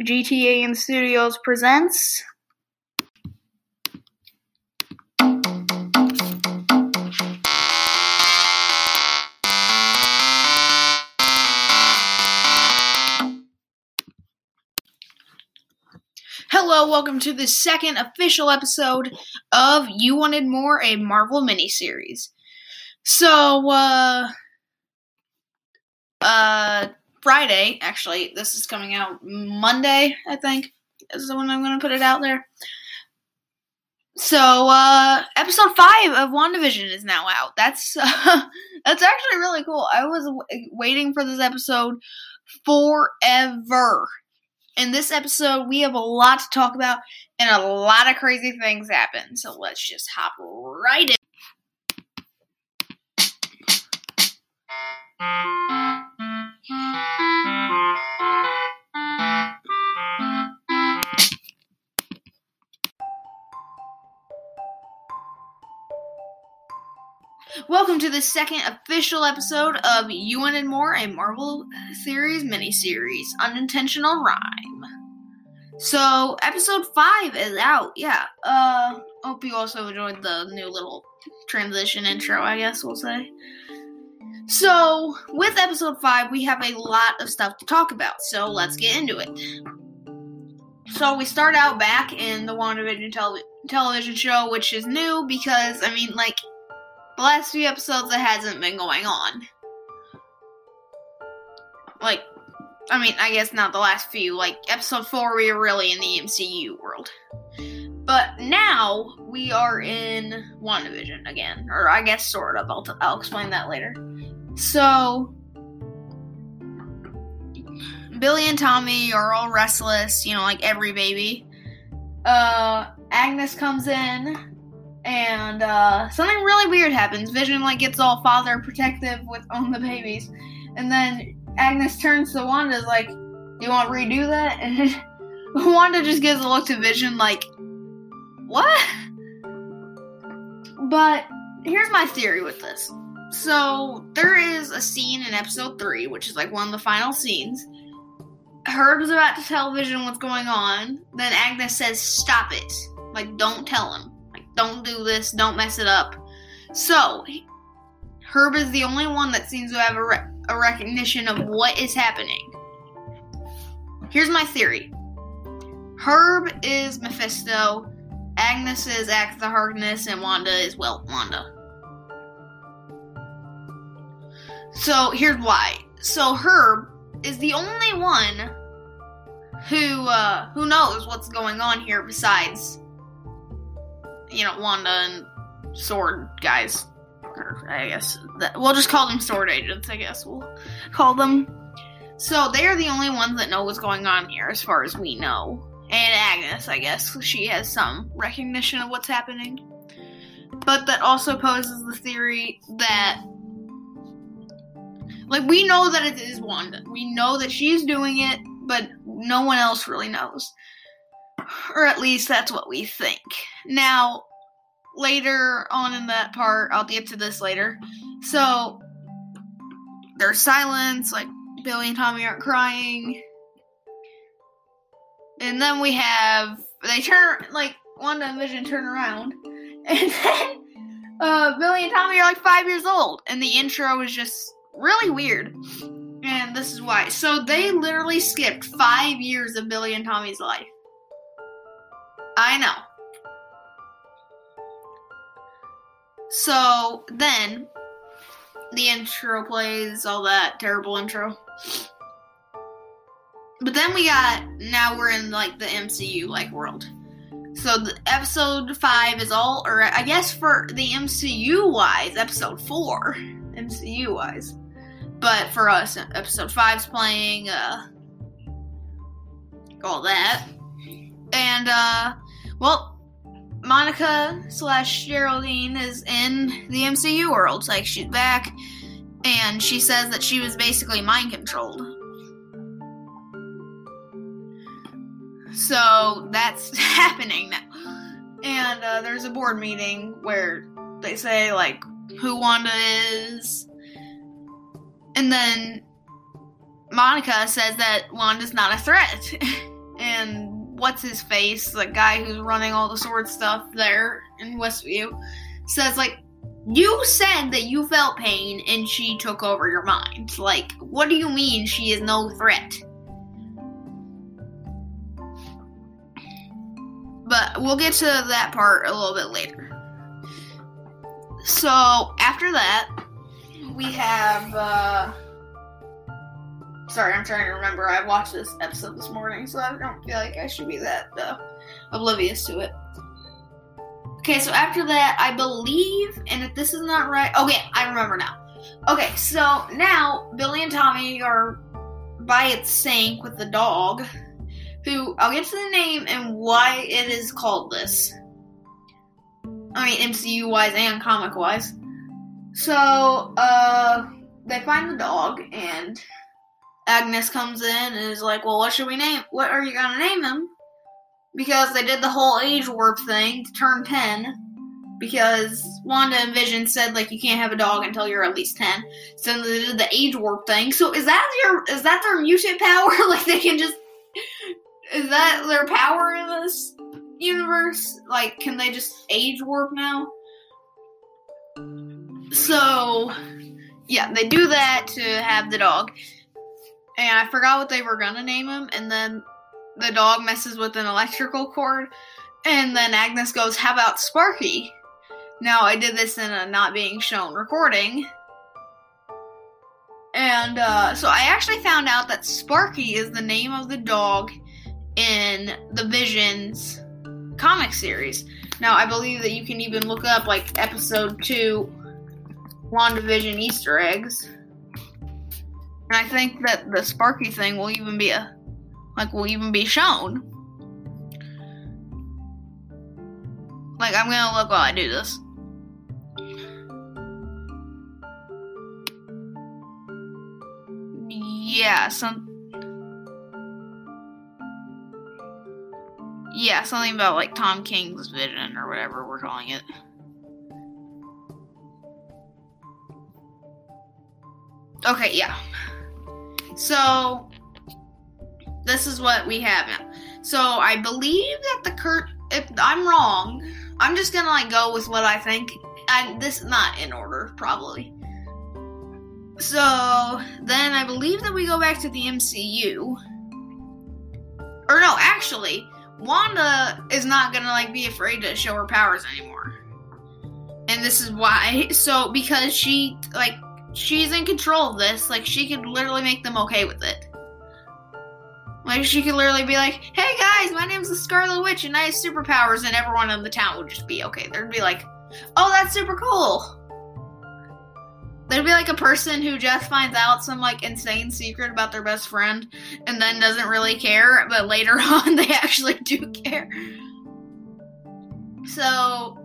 GTA and Studios presents. Hello, welcome to the second official episode of You Wanted More, a Marvel miniseries. So, uh, uh, Friday, actually, this is coming out Monday, I think, is the one I'm going to put it out there. So, uh, episode 5 of WandaVision is now out. That's, uh, that's actually really cool. I was w- waiting for this episode forever. In this episode, we have a lot to talk about, and a lot of crazy things happen. So let's just hop right in. Welcome to the second official episode of You Wanted More, a Marvel series miniseries, Unintentional Rhyme. So, episode 5 is out, yeah. Uh, hope you also enjoyed the new little transition intro, I guess we'll say. So, with episode 5, we have a lot of stuff to talk about, so let's get into it. So, we start out back in the WandaVision tele- television show, which is new because, I mean, like, the last few episodes it hasn't been going on. Like, I mean, I guess not the last few. Like, episode 4, we were really in the MCU world. But now, we are in WandaVision again. Or I guess sort of. I'll, t- I'll explain that later. So, Billy and Tommy are all restless, you know, like every baby. Uh, Agnes comes in and uh, something really weird happens. Vision like gets all father protective with on the babies, and then Agnes turns to Wanda is like, you want to redo that?" And Wanda just gives a look to Vision like, "What?" But here's my theory with this. So there is a scene in episode three, which is like one of the final scenes. Herb is about to tell Vision what's going on. Then Agnes says, "Stop it! Like, don't tell him." Don't do this, don't mess it up. So, Herb is the only one that seems to have a, re- a recognition of what is happening. Here's my theory Herb is Mephisto, Agnes is Agatha Harkness, and Wanda is, well, Wanda. So, here's why. So, Herb is the only one who uh, who knows what's going on here besides you know, Wanda and Sword guys. Or I guess that, we'll just call them Sword agents. I guess we'll call them. So they are the only ones that know what's going on here, as far as we know. And Agnes, I guess, she has some recognition of what's happening. But that also poses the theory that, like, we know that it is Wanda. We know that she's doing it, but no one else really knows. Or at least that's what we think. Now, later on in that part, I'll get to this later. So, there's silence, like Billy and Tommy aren't crying. And then we have, they turn, like, Wanda and Vision turn around. And then, uh, Billy and Tommy are like five years old. And the intro is just really weird. And this is why. So, they literally skipped five years of Billy and Tommy's life. I know. So then the intro plays, all that terrible intro. But then we got now we're in like the MCU like world. So the episode five is all, or I guess for the MCU wise, episode four, MCU wise. But for us, episode five's playing, uh, all that, and uh, well, Monica slash Geraldine is in the MCU world. Like she's back, and she says that she was basically mind controlled. So that's happening now. And uh, there's a board meeting where they say like who Wanda is, and then Monica says that Wanda's not a threat. and what's his face, the guy who's running all the sword stuff there in Westview, says like, "You said that you felt pain, and she took over your mind. Like, what do you mean she is no threat?" But we'll get to that part a little bit later. So after that, we have. uh Sorry, I'm trying to remember. I watched this episode this morning, so I don't feel like I should be that uh, oblivious to it. Okay, so after that, I believe, and if this is not right, okay, I remember now. Okay, so now Billy and Tommy are by its sink with the dog, who I'll get to the name and why it is called this. I mean, MCU wise and comic wise. So, uh, they find the dog, and Agnes comes in and is like, "Well, what should we name? What are you gonna name him?" Because they did the whole age warp thing to turn ten. Because Wanda and Vision said like you can't have a dog until you're at least ten. So they did the age warp thing. So is that your is that their mutant power? like they can just is that their power in this universe? Like can they just age warp now? So yeah, they do that to have the dog and I forgot what they were gonna name him, and then the dog messes with an electrical cord, and then Agnes goes, How about Sparky? Now, I did this in a not being shown recording. And uh, so I actually found out that Sparky is the name of the dog in the Visions comic series. Now, I believe that you can even look up like episode 2 WandaVision Easter eggs. And I think that the Sparky thing will even be a like will even be shown. Like I'm gonna look while I do this. Yeah, some Yeah, something about like Tom King's vision or whatever we're calling it. Okay, yeah. So this is what we have now. So I believe that the curt if I'm wrong, I'm just gonna like go with what I think. I this is not in order, probably. So then I believe that we go back to the MCU. Or no, actually, Wanda is not gonna like be afraid to show her powers anymore. And this is why. So because she like she's in control of this. Like she could literally make them okay with it. Like she could literally be like, "Hey guys, my name's the Scarlet Witch and I have superpowers," and everyone in the town would just be okay. There'd be like, "Oh, that's super cool." There'd be like a person who just finds out some like insane secret about their best friend and then doesn't really care, but later on they actually do care. So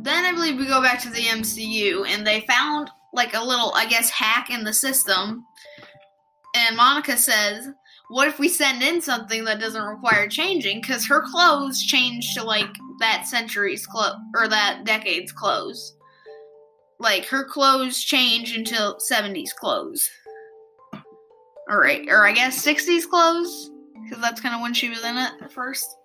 then I believe we go back to the MCU and they found like a little, I guess, hack in the system. And Monica says, What if we send in something that doesn't require changing? Because her clothes change to like that century's clothes or that decade's clothes. Like her clothes change until 70s clothes. Alright, or I guess 60s clothes? Because that's kind of when she was in it at first.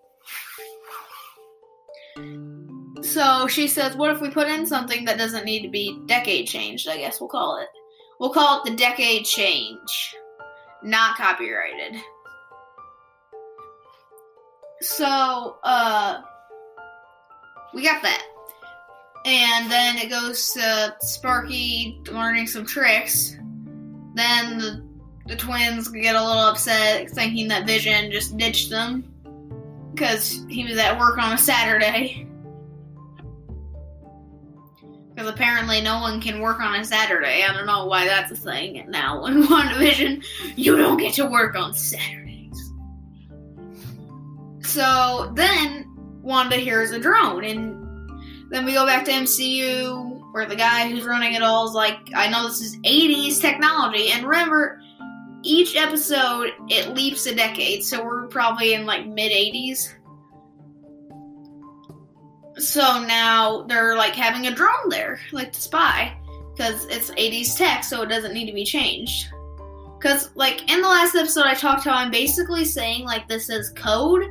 So she says, What if we put in something that doesn't need to be decade changed? I guess we'll call it. We'll call it the decade change. Not copyrighted. So, uh, we got that. And then it goes to Sparky learning some tricks. Then the, the twins get a little upset, thinking that Vision just ditched them because he was at work on a Saturday. Because apparently no one can work on a Saturday. I don't know why that's a thing. Now in WandaVision, you don't get to work on Saturdays. So then Wanda hears a drone, and then we go back to MCU, where the guy who's running it all is like, I know this is 80s technology. And remember, each episode it leaps a decade, so we're probably in like mid 80s. So now they're like having a drone there, like to spy, because it's 80s tech, so it doesn't need to be changed. Because, like, in the last episode, I talked how I'm basically saying, like, this is code.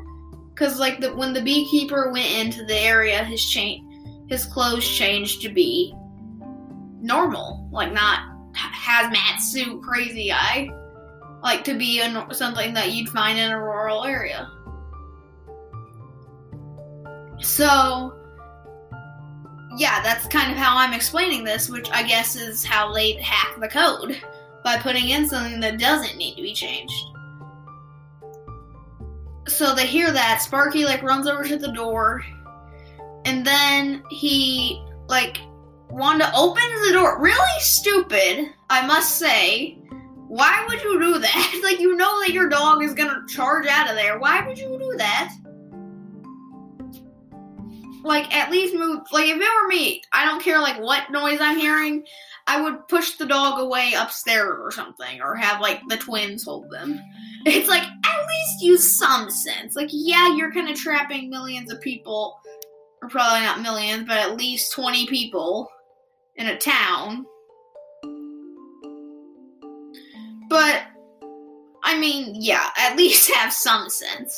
Because, like, the, when the beekeeper went into the area, his chain, his clothes changed to be normal, like, not hazmat suit crazy guy, like to be a, something that you'd find in a rural area. So, yeah, that's kind of how I'm explaining this, which I guess is how they hack the code by putting in something that doesn't need to be changed. So they hear that Sparky like runs over to the door, and then he like Wanda opens the door. Really stupid, I must say. Why would you do that? like you know that your dog is gonna charge out of there. Why would you do that? Like at least move like if it were me i don't care like what noise i'm hearing i would push the dog away upstairs or something or have like the twins hold them. It's like at least use some sense. Like yeah you're kind of trapping millions of people or probably not millions but at least 20 people in a town. But i mean yeah at least have some sense.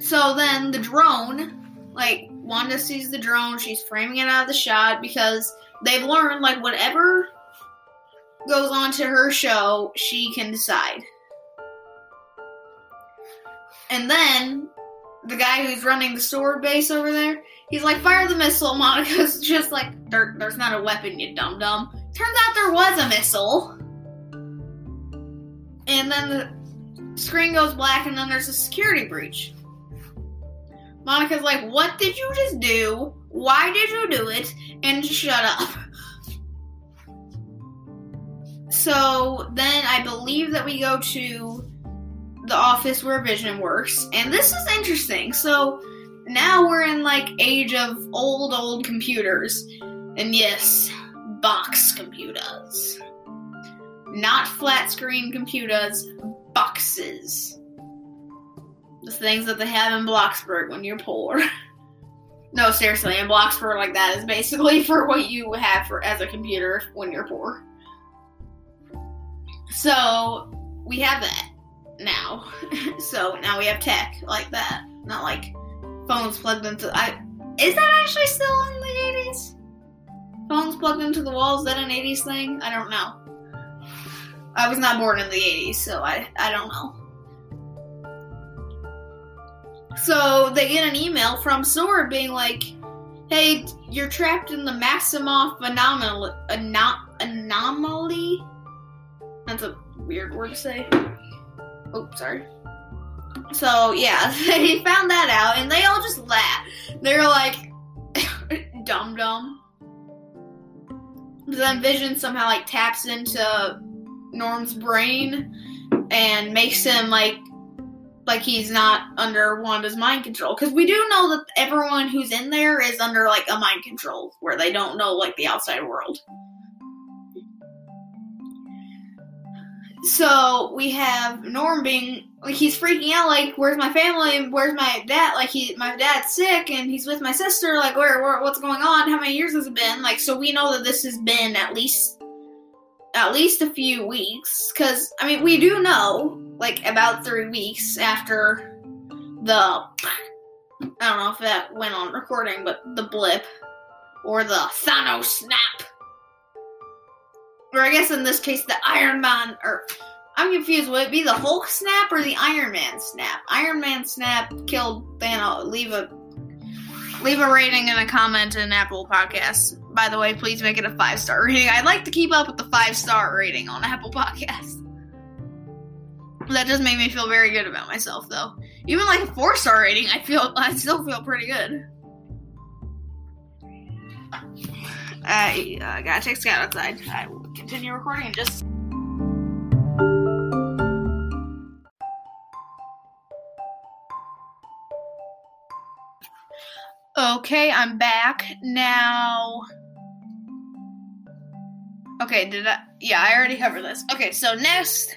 So then the drone like Wanda sees the drone, she's framing it out of the shot because they've learned like whatever goes on to her show, she can decide. And then the guy who's running the sword base over there, he's like, fire the missile. Monica's just like, there, there's not a weapon, you dum dum. Turns out there was a missile. And then the screen goes black, and then there's a security breach. Monica's like, What did you just do? Why did you do it? And shut up. So then I believe that we go to the office where Vision works. And this is interesting. So now we're in like age of old old computers. And yes, box computers. Not flat screen computers, boxes the things that they have in Bloxburg when you're poor. no, seriously, in Bloxburg, like that is basically for what you have for as a computer when you're poor. So we have that now. so now we have tech like that, not like phones plugged into. I is that actually still in the eighties? Phones plugged into the walls. Is that an eighties thing? I don't know. I was not born in the eighties, so I I don't know. So they get an email from Sword being like, "Hey, you're trapped in the Maximoff anomaly." Anom- anomaly. That's a weird word to say. Oh, sorry. So yeah, they found that out, and they all just laugh. They're like, "Dumb dumb." Then Vision somehow like taps into Norm's brain and makes him like like he's not under Wanda's mind control. Because we do know that everyone who's in there is under like a mind control where they don't know like the outside world. So we have Norm being like he's freaking out like where's my family? Where's my dad? Like he my dad's sick and he's with my sister. Like where, where what's going on? How many years has it been? Like so we know that this has been at least at least a few weeks. Because I mean we do know like about three weeks after the I don't know if that went on recording, but the blip or the Thanos snap. Or I guess in this case the Iron Man or I'm confused. Would it be the Hulk snap or the Iron Man snap? Iron Man snap killed Thanos. Leave a leave a rating and a comment in Apple Podcasts. By the way, please make it a five star rating. I'd like to keep up with the five star rating on Apple Podcasts. That does make me feel very good about myself, though. Even like a four star rating, I feel I still feel pretty good. I uh, gotta take Scout outside. I will continue recording in just. Okay, I'm back now. Okay, did I? Yeah, I already covered this. Okay, so next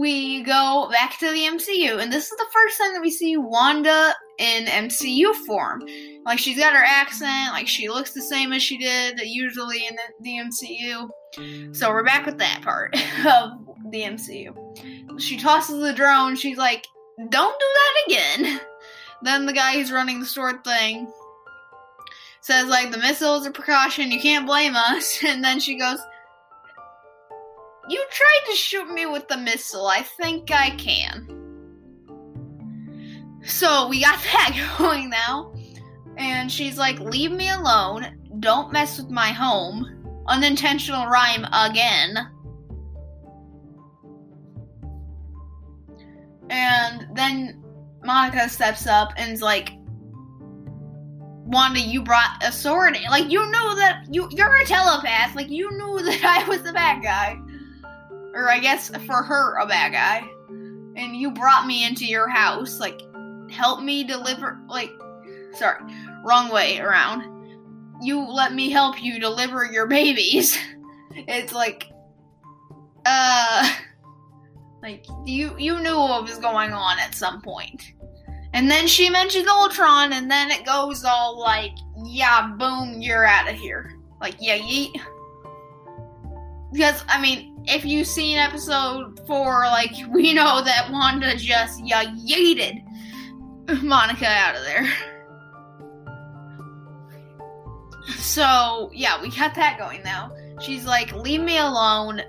we go back to the MCU, and this is the first time that we see Wanda in MCU form. Like she's got her accent, like she looks the same as she did usually in the, the MCU. So we're back with that part of the MCU. She tosses the drone. She's like, "Don't do that again." Then the guy who's running the sword thing says like the missile is a precaution. You can't blame us. And then she goes, "You tried to shoot me with the missile. I think I can." So we got that going now. And she's like, "Leave me alone. Don't mess with my home." Unintentional rhyme again. And then Monica steps up and's like, Wanda, you brought a sword. Like you knew that you you're a telepath. Like you knew that I was the bad guy, or I guess for her a bad guy, and you brought me into your house. Like help me deliver. Like sorry, wrong way around. You let me help you deliver your babies. it's like, uh, like you you knew what was going on at some point. And then she mentions Ultron, and then it goes all like, yeah, boom, you're out of here. Like, yeah, yeet. Because, I mean, if you've seen episode four, like, we know that Wanda just, yeah, yeeted Monica out of there. So, yeah, we got that going now. She's like, leave me alone.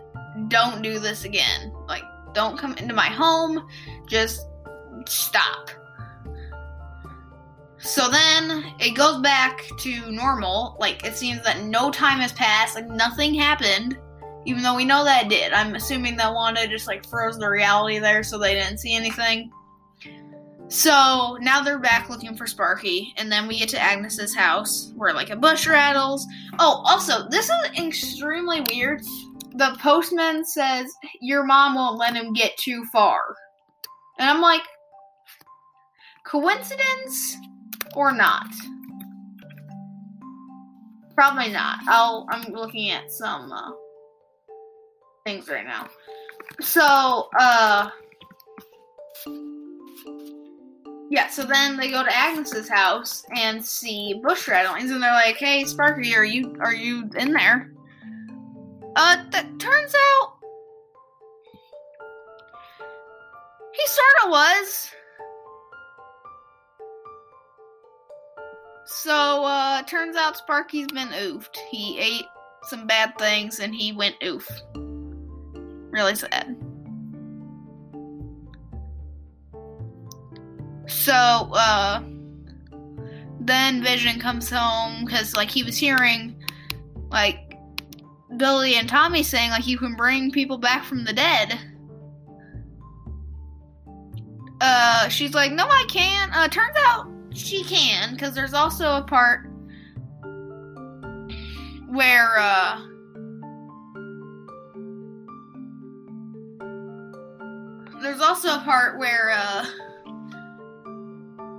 Don't do this again. Like, don't come into my home. Just stop. So then it goes back to normal. Like it seems that no time has passed, like nothing happened, even though we know that it did. I'm assuming that Wanda just like froze the reality there so they didn't see anything. So now they're back looking for Sparky, and then we get to Agnes's house where like a bush rattles. Oh, also, this is extremely weird. The postman says your mom won't let him get too far. And I'm like, coincidence? or not? Probably not. I'll. I'm looking at some uh, things right now. So, uh, yeah. So then they go to Agnes's house and see bush rattlings, and they're like, "Hey, Sparky, are you are you in there?" Uh, that turns out he sort of was. So, uh, turns out Sparky's been oofed. He ate some bad things and he went oof. Really sad. So, uh, then Vision comes home because, like, he was hearing, like, Billy and Tommy saying, like, you can bring people back from the dead. Uh, she's like, no, I can't. Uh, turns out she can, because there's also a part where, uh, there's also a part where, uh,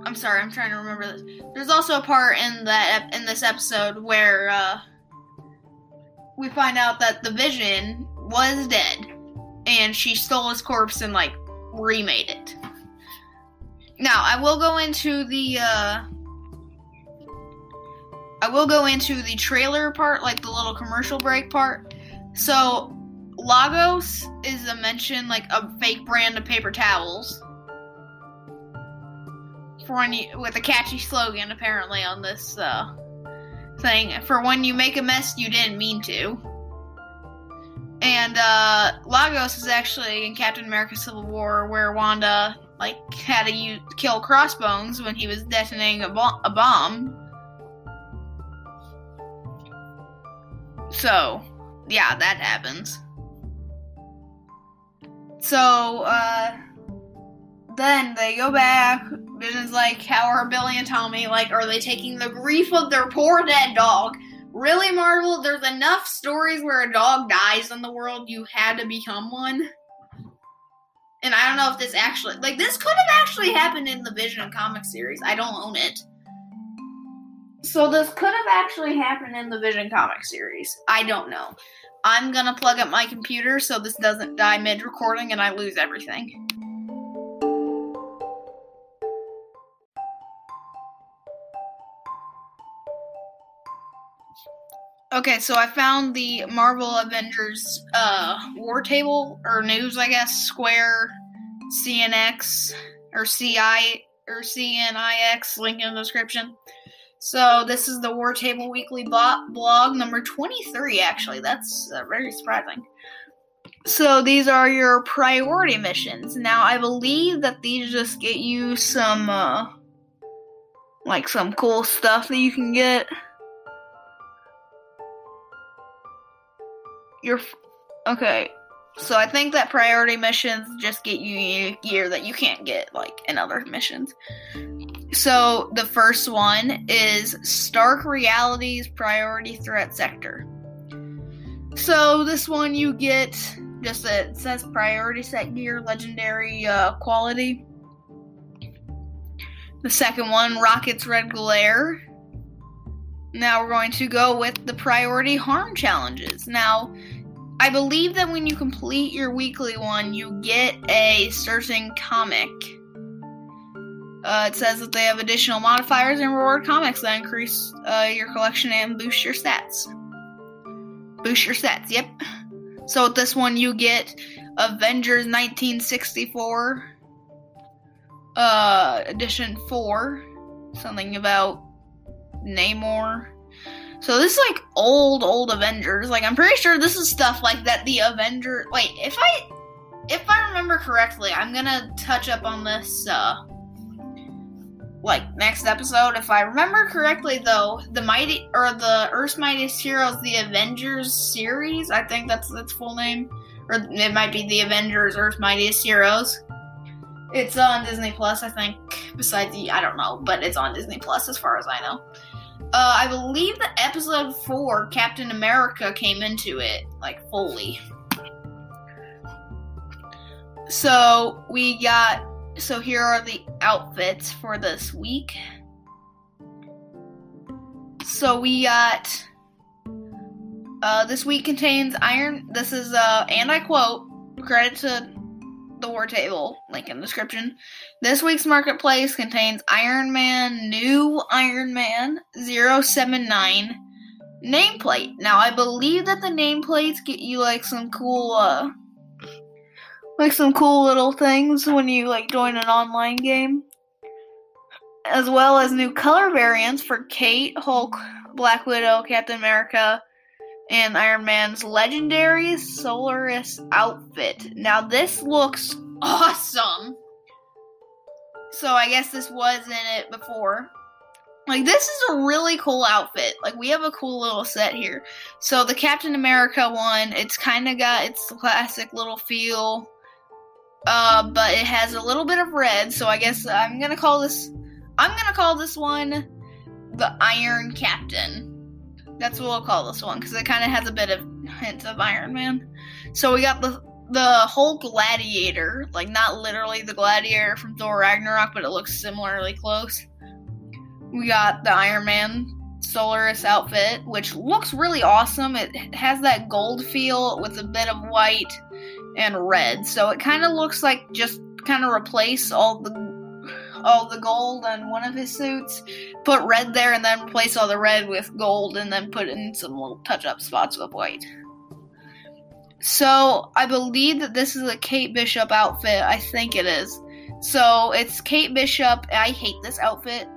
I'm sorry, I'm trying to remember this. There's also a part in that in this episode where uh, we find out that the Vision was dead, and she stole his corpse and like remade it. Now, I will go into the uh I will go into the trailer part, like the little commercial break part. So, Lagos is a mention like a fake brand of paper towels. For when you with a catchy slogan apparently on this uh thing for when you make a mess you didn't mean to. And uh Lagos is actually in Captain America Civil War where Wanda like had to use, kill Crossbones when he was detonating a, a bomb. So, yeah, that happens. So, uh, then they go back. Vision's like, how are Billy and Tommy? Like, are they taking the grief of their poor dead dog? Really, Marvel? There's enough stories where a dog dies in the world, you had to become one and I don't know if this actually like this could have actually happened in the Vision comic series. I don't own it. So this could have actually happened in the Vision comic series. I don't know. I'm gonna plug up my computer so this doesn't die mid recording and I lose everything. Okay, so I found the Marvel Avengers uh, war table or news, I guess, Square, CNX or CI or CNIX link in the description. So this is the War Table Weekly blog number 23 actually. That's uh, very surprising. So these are your priority missions. Now I believe that these just get you some uh like some cool stuff that you can get. Your okay. So I think that priority missions just get you gear that you can't get like in other missions. So the first one is Stark Realities Priority Threat Sector. So this one you get just a, it says priority set gear, legendary uh, quality. The second one, Rocket's Red Glare. Now we're going to go with the priority harm challenges. Now I believe that when you complete your weekly one, you get a certain comic. Uh, it says that they have additional modifiers and reward comics that increase uh, your collection and boost your stats. Boost your stats, yep. So with this one, you get Avengers 1964 uh, Edition 4. Something about Namor. So this is like old, old Avengers. Like I'm pretty sure this is stuff like that the Avenger. Wait, if I if I remember correctly, I'm gonna touch up on this uh like next episode. If I remember correctly, though, the mighty or the Earth's Mightiest Heroes, the Avengers series. I think that's its full name, or it might be the Avengers Earth's Mightiest Heroes. It's on Disney Plus, I think. Besides the, I don't know, but it's on Disney Plus as far as I know. Uh, I believe the episode four, Captain America came into it like fully. So we got. So here are the outfits for this week. So we got. Uh, this week contains Iron. This is uh, and I quote. Credit to the war table, link in the description. This week's marketplace contains Iron Man, new Iron Man 079 nameplate. Now, I believe that the nameplates get you like some cool, uh, like some cool little things when you like join an online game. As well as new color variants for Kate, Hulk, Black Widow, Captain America, and Iron Man's legendary Solaris outfit. Now, this looks awesome. So, I guess this was in it before. Like, this is a really cool outfit. Like, we have a cool little set here. So, the Captain America one, it's kind of got its classic little feel. Uh, but it has a little bit of red, so I guess I'm gonna call this. I'm gonna call this one the Iron Captain. That's what we'll call this one because it kind of has a bit of hints of Iron Man. So we got the the whole gladiator, like not literally the gladiator from Thor Ragnarok, but it looks similarly close. We got the Iron Man Solaris outfit, which looks really awesome. It has that gold feel with a bit of white and red. So it kind of looks like just kind of replace all the all the gold on one of his suits, put red there, and then replace all the red with gold, and then put in some little touch up spots with white. So I believe that this is a Kate Bishop outfit. I think it is. So it's Kate Bishop. I hate this outfit.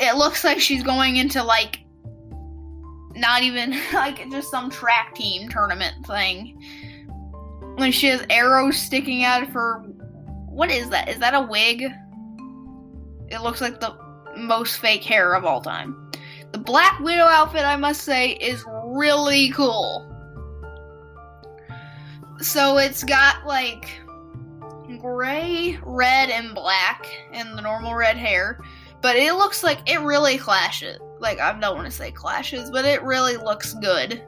It looks like she's going into like not even like just some track team tournament thing. When she has arrows sticking out of her what is that? Is that a wig? It looks like the most fake hair of all time. The Black Widow outfit, I must say, is really cool. So it's got like gray, red, and black and the normal red hair. But it looks like it really clashes. Like, I don't want to say clashes, but it really looks good.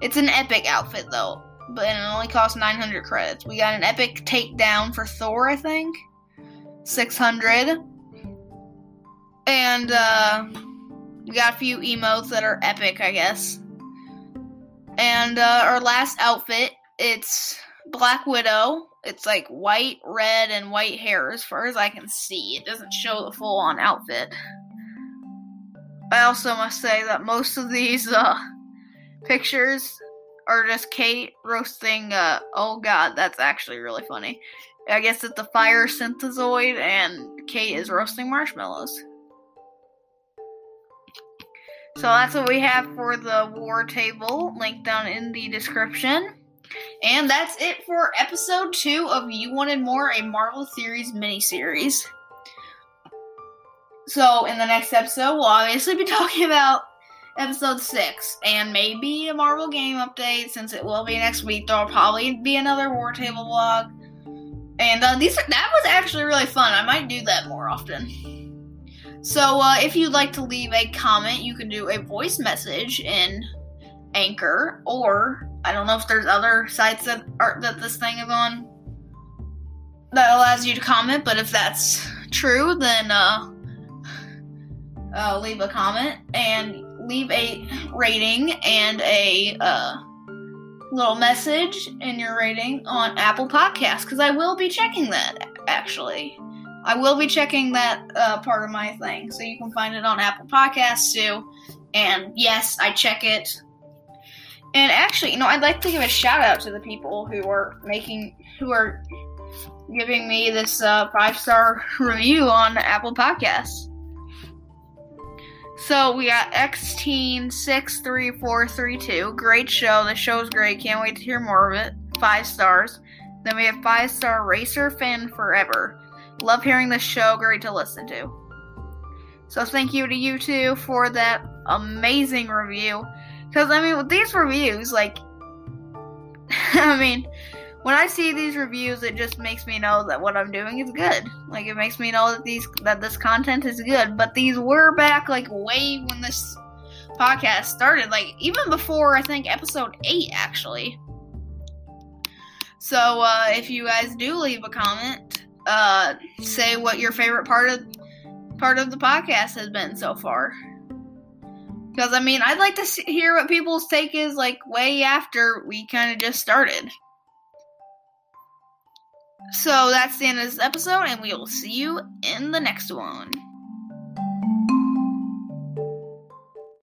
It's an epic outfit, though. But it only costs 900 credits. We got an epic takedown for Thor, I think. 600. And uh, we got a few emotes that are epic, I guess. And uh, our last outfit, it's Black Widow. It's like white, red, and white hair as far as I can see. It doesn't show the full on outfit. I also must say that most of these uh, pictures are just Kate roasting. Uh, oh god, that's actually really funny. I guess it's a fire synthezoid, and Kate is roasting marshmallows. So that's what we have for the war table, link down in the description. And that's it for episode two of You Wanted More, a Marvel Series miniseries. So, in the next episode, we'll obviously be talking about episode six and maybe a Marvel game update since it will be next week. There'll probably be another War Table vlog. And uh, these that was actually really fun. I might do that more often. So, uh, if you'd like to leave a comment, you can do a voice message in Anchor, or I don't know if there's other sites that are that this thing is on that allows you to comment. But if that's true, then uh, uh, leave a comment and leave a rating and a uh, little message in your rating on Apple Podcasts because I will be checking that actually. I will be checking that uh, part of my thing, so you can find it on Apple Podcasts too. And yes, I check it. And actually, you know, I'd like to give a shout out to the people who are making, who are giving me this uh, five star review on Apple Podcasts. So we got X Teen six three four three two. Great show. The show's great. Can't wait to hear more of it. Five stars. Then we have five star Racer Fan Forever. Love hearing the show. Great to listen to. So thank you to you two for that amazing review. Because I mean, with these reviews, like, I mean, when I see these reviews, it just makes me know that what I'm doing is good. Like it makes me know that these that this content is good. But these were back like way when this podcast started, like even before I think episode eight actually. So uh, if you guys do leave a comment, uh, say what your favorite part of part of the podcast has been so far. Because I mean, I'd like to see, hear what people's take is like way after we kind of just started. So that's the end of this episode, and we will see you in the next one.